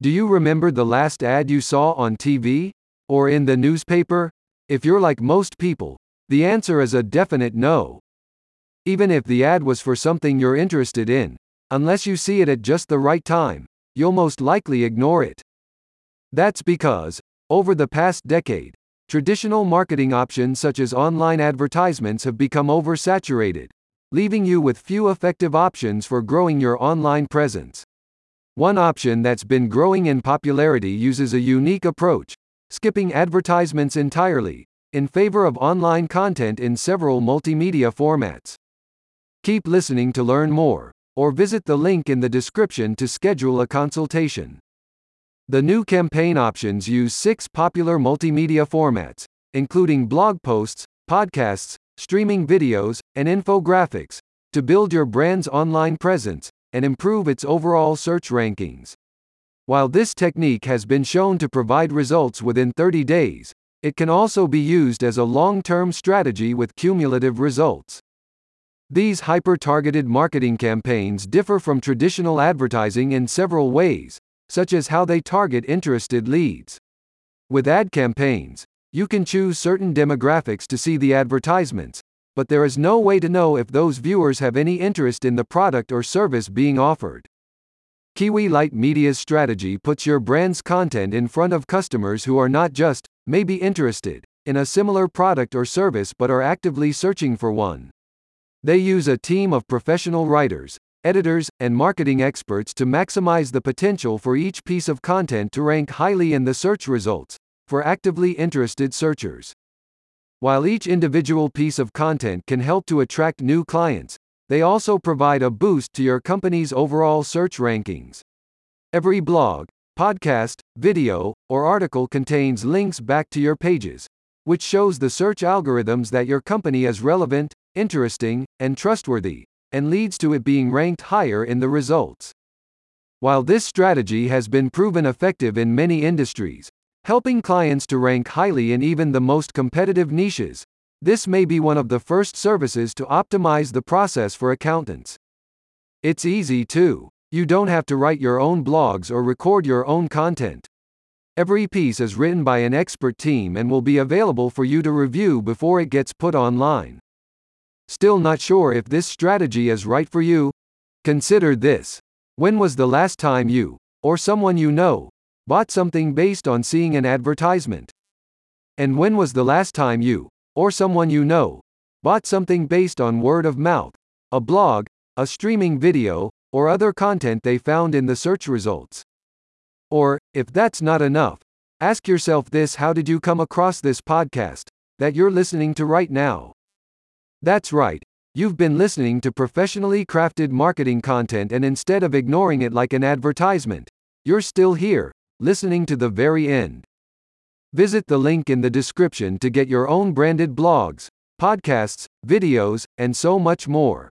Do you remember the last ad you saw on TV? Or in the newspaper? If you're like most people, the answer is a definite no. Even if the ad was for something you're interested in, unless you see it at just the right time, you'll most likely ignore it. That's because, over the past decade, traditional marketing options such as online advertisements have become oversaturated, leaving you with few effective options for growing your online presence. One option that's been growing in popularity uses a unique approach, skipping advertisements entirely, in favor of online content in several multimedia formats. Keep listening to learn more, or visit the link in the description to schedule a consultation. The new campaign options use six popular multimedia formats, including blog posts, podcasts, streaming videos, and infographics, to build your brand's online presence and improve its overall search rankings. While this technique has been shown to provide results within 30 days, it can also be used as a long term strategy with cumulative results. These hyper targeted marketing campaigns differ from traditional advertising in several ways, such as how they target interested leads. With ad campaigns, you can choose certain demographics to see the advertisements, but there is no way to know if those viewers have any interest in the product or service being offered. Kiwi Light Media's strategy puts your brand's content in front of customers who are not just, maybe interested, in a similar product or service but are actively searching for one. They use a team of professional writers, editors, and marketing experts to maximize the potential for each piece of content to rank highly in the search results for actively interested searchers. While each individual piece of content can help to attract new clients, they also provide a boost to your company's overall search rankings. Every blog, podcast, video, or article contains links back to your pages, which shows the search algorithms that your company is relevant, interesting, and trustworthy, and leads to it being ranked higher in the results. While this strategy has been proven effective in many industries, helping clients to rank highly in even the most competitive niches, this may be one of the first services to optimize the process for accountants. It's easy too. You don't have to write your own blogs or record your own content. Every piece is written by an expert team and will be available for you to review before it gets put online. Still not sure if this strategy is right for you? Consider this. When was the last time you, or someone you know, bought something based on seeing an advertisement? And when was the last time you, or someone you know, bought something based on word of mouth, a blog, a streaming video, or other content they found in the search results? Or, if that's not enough, ask yourself this how did you come across this podcast that you're listening to right now? That's right. You've been listening to professionally crafted marketing content and instead of ignoring it like an advertisement, you're still here, listening to the very end. Visit the link in the description to get your own branded blogs, podcasts, videos, and so much more.